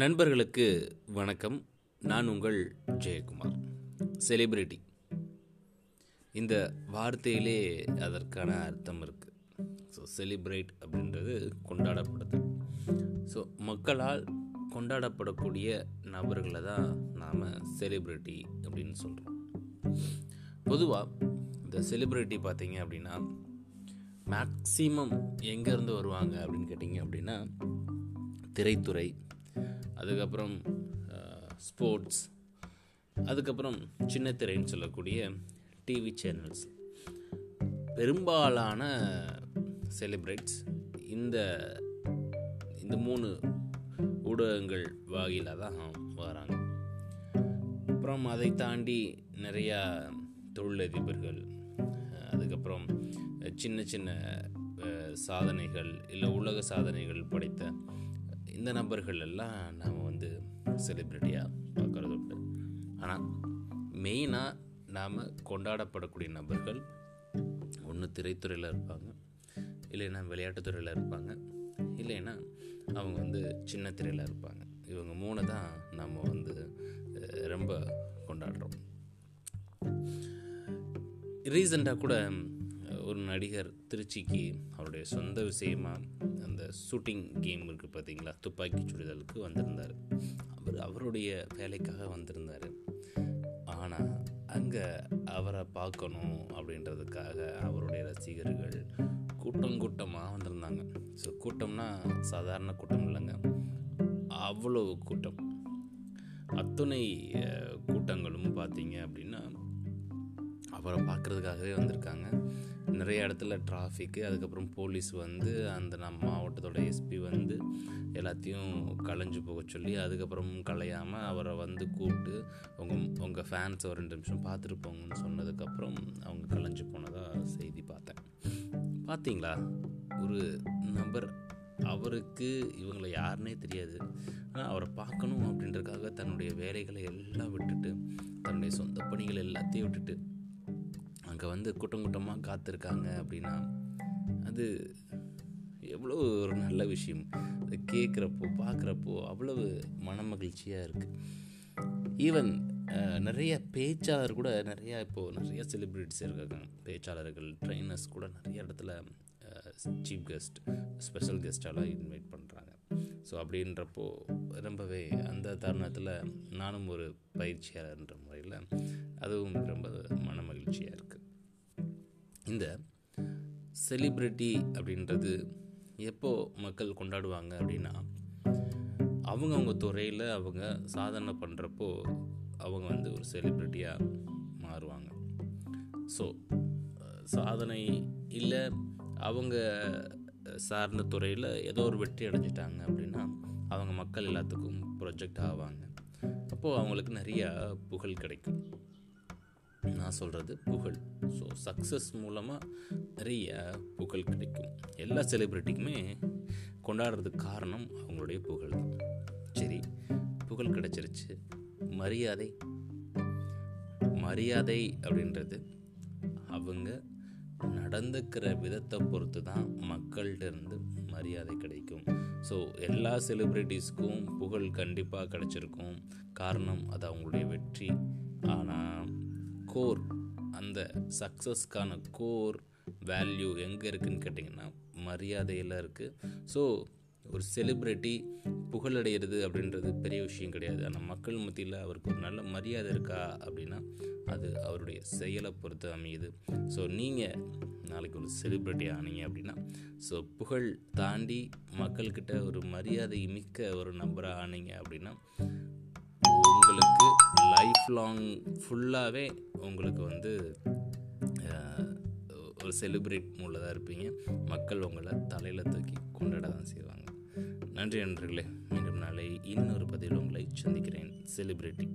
நண்பர்களுக்கு வணக்கம். நான் உங்கள் ஜெயக்குமார். செலிபிரிட்டி இந்த வார்த்தையிலே அதற்கான அர்த்தம் இருக்குது ஸோ செலிப்ரேட் அப்படின்றது கொண்டாடப்படுது. ஸோ மக்களால் கொண்டாடப்படக்கூடிய நபர்களை தான் நாம் செலிப்ரிட்டி அப்படின்னு சொல்கிறோம் பொதுவாக இந்த செலிப்ரிட்டி பார்த்தீங்க அப்படின்னா மேக்ஸிமம் எங்கேருந்து வருவாங்க அப்படின்னு கேட்டிங்க அப்படின்னா திரைத்துறை அதுக்கப்புறம் ஸ்போர்ட்ஸ் அதுக்கப்புறம் சின்ன திரைன்னு சொல்லக்கூடிய டிவி சேனல்ஸ் பெரும்பாலான செலிப்ரேட்ஸ் இந்த இந்த மூணு ஊடகங்கள் வாயிலாக தான் வராங்க. அப்புறம் அதை தாண்டி நிறையா தொழிலதிபர்கள் அதுக்கப்புறம் சின்ன சின்ன சாதனைகள் இல்லை உலக சாதனைகள் படைத்த இந்த நபர்கள் எல்லாம் நாம் வந்து செலிப்ரிட்டியாக பார்க்குறது உண்டு ஆனால் மெயினாக நாம் கொண்டாடப்படக்கூடிய நபர்கள் ஒன்று திரைத்துறையில் இருப்பாங்க இல்லைன்னா விளையாட்டுத்துறையில் இருப்பாங்க இல்லைன்னா அவங்க வந்து சின்ன திரையில் இருப்பாங்க. இவங்க மூணு தான் நம்ம வந்து ரொம்ப கொண்டாடுறோம். ரீசெண்டாக கூட ஒரு நடிகர் திருச்சிக்கு அவருடைய சொந்த விஷயமாக அந்த ஷூட்டிங் கேம் இருக்குது பார்த்தீங்களா? துப்பாக்கி சுடுதலுக்கு வந்திருந்தார். அவர் அவருடைய வேலைக்காக வந்திருந்தார். ஆனால் அங்கே அவரை பார்க்கணும் அப்படின்றதுக்காக அவருடைய ரசிகர்கள் கூட்டம் கூட்டமாக வந்திருந்தாங்க. ஸோ கூட்டம்னா சாதாரண கூட்டம் இல்லைங்க. அவ்வளோ கூட்டம். அத்துணை கூட்டங்களும் பார்த்தீங்க அப்படின்னா அவரை பார்க்குறதுக்காகவே வந்திருக்காங்க. நிறைய இடத்துல டிராஃபிக்கு அதுக்கப்புறம் போலீஸ் வந்து அந்த நம்ம மாவட்டத்தோட எஸ்பி வந்து எல்லாத்தையும் களைஞ்சு போக சொல்லி அதுக்கப்புறம் களையாமல் அவரை வந்து கூப்பிட்டு உங்கள் உங்கள் ஃபேன்ஸை ஒரு ரெண்டு நிமிஷம் பார்த்துட்டு போங்கன்னு சொன்னதுக்கப்புறம் அவங்க களைஞ்சு போனதாக செய்தி பார்த்தேன். பார்த்தீங்களா ஒரு நபர் அவருக்கு இவங்களை யாருன்னே தெரியாது. ஆனால் அவரை பார்க்கணும் அப்படின்றதுக்காக தன்னுடைய வேலைகளை எல்லாம் விட்டுட்டு தன்னுடைய சொந்த பணிகள் எல்லாத்தையும் விட்டுட்டு அங்கே வந்து கூட்டம் கூட்டமாக காத்திருக்காங்க அப்படின்னா அது எவ்வளோ ஒரு நல்ல விஷயம். அதை கேட்குறப்போ பார்க்குறப்போ அவ்வளவு மன மகிழ்ச்சியாக இருக்குது ஈவன் நிறைய பேச்சாளர் கூட நிறையா இப்போது நிறைய செலிப்ரிட்டிஸ் இருக்காங்க. பேச்சாளர்கள் ட்ரைனர்ஸ் கூட நிறைய இடத்துல சீஃப் கெஸ்ட் ஸ்பெஷல் கெஸ்ட்டாலாம் இன்வைட் பண்ணுறாங்க ஸோ அப்படின்றப்போ ரொம்பவே அந்த தருணத்தில் நானும் ஒரு பயிற்சியாளர்ன்ற முறையில் அதுவும் ரொம்ப மன மகிழ்ச்சியாக இருக்குது இந்த செலிப்ரிட்டி அப்படின்றது எப்போ மக்கள் கொண்டாடுவாங்க அப்படின்னா அவங்கவுங்க துறையில் அவங்க சாதனை பண்ணுறப்போ அவங்க வந்து ஒரு செலிப்ரிட்டியாக மாறுவாங்க. ஸோ சாதனை இல்லை அவங்க சார்ந்த துறையில் ஏதோ ஒரு வெற்றி அடைஞ்சிட்டாங்க அப்படின்னா அவங்க மக்கள் எல்லாத்துக்கும் ப்ரொஜெக்ட் ஆவாங்க. அப்போது அவங்களுக்கு நிறையா புகழ் கிடைக்கும். நான் சொல்கிறது புகழ். ஸோ சக்ஸஸ் மூலமாக நிறைய புகழ் கிடைக்கும். எல்லா செலிப்ரிட்டிக்குமே கொண்டாடுறதுக்கு காரணம் அவங்களுடைய புகழ் தான். சரி புகழ் கிடச்சிருச்சு. மரியாதை. மரியாதை அப்படின்றது அவங்க நடந்துக்கிற விதத்தை பொறுத்து தான் மக்கள்கிட்ட இருந்து மரியாதை கிடைக்கும். ஸோ எல்லா செலிப்ரிட்டிஸ்க்கும் புகழ் கண்டிப்பாக கிடச்சிருக்கும். காரணம் அது அவங்களுடைய வெற்றி. ஆனால் கோர் அந்த சக்ஸஸ்க்கான கோர் வேல்யூ எங்கே இருக்குதுன்னு கேட்டிங்கன்னா மரியாதையில் இருக்குது ஸோ ஒரு செலிப்ரிட்டி புகழடைகிறது அப்படின்றது பெரிய விஷயம் கிடையாது. ஆனால் மக்கள் மத்தியில் அவருக்கு ஒரு நல்ல மரியாதை இருக்கா அப்படின்னா அது அவருடைய செயலை பொறுத்து அமையுது. ஸோ நீங்கள் நாளைக்கு ஒரு செலிப்ரிட்டி ஆனீங்க அப்படின்னா ஸோ புகழ் தாண்டி மக்கள்கிட்ட ஒரு மரியாதை மிக்க ஒரு நபராக ஆனீங்க அப்படின்னா உங்களுக்கு லைஃப் லாங் ஃபுல்லாகவே உங்களுக்கு வந்து ஒரு செலிப்ரேட் மூலம் தான் இருப்பீங்க. மக்கள் உங்களை தலையில் தூக்கி கொண்டாட தான் செய்வாங்க. நன்றி நண்பர்களே. மீண்டும் நாளை இன்னொரு பதிவில் உங்களை சந்திக்கிறேன். செலிப்ரிட்டி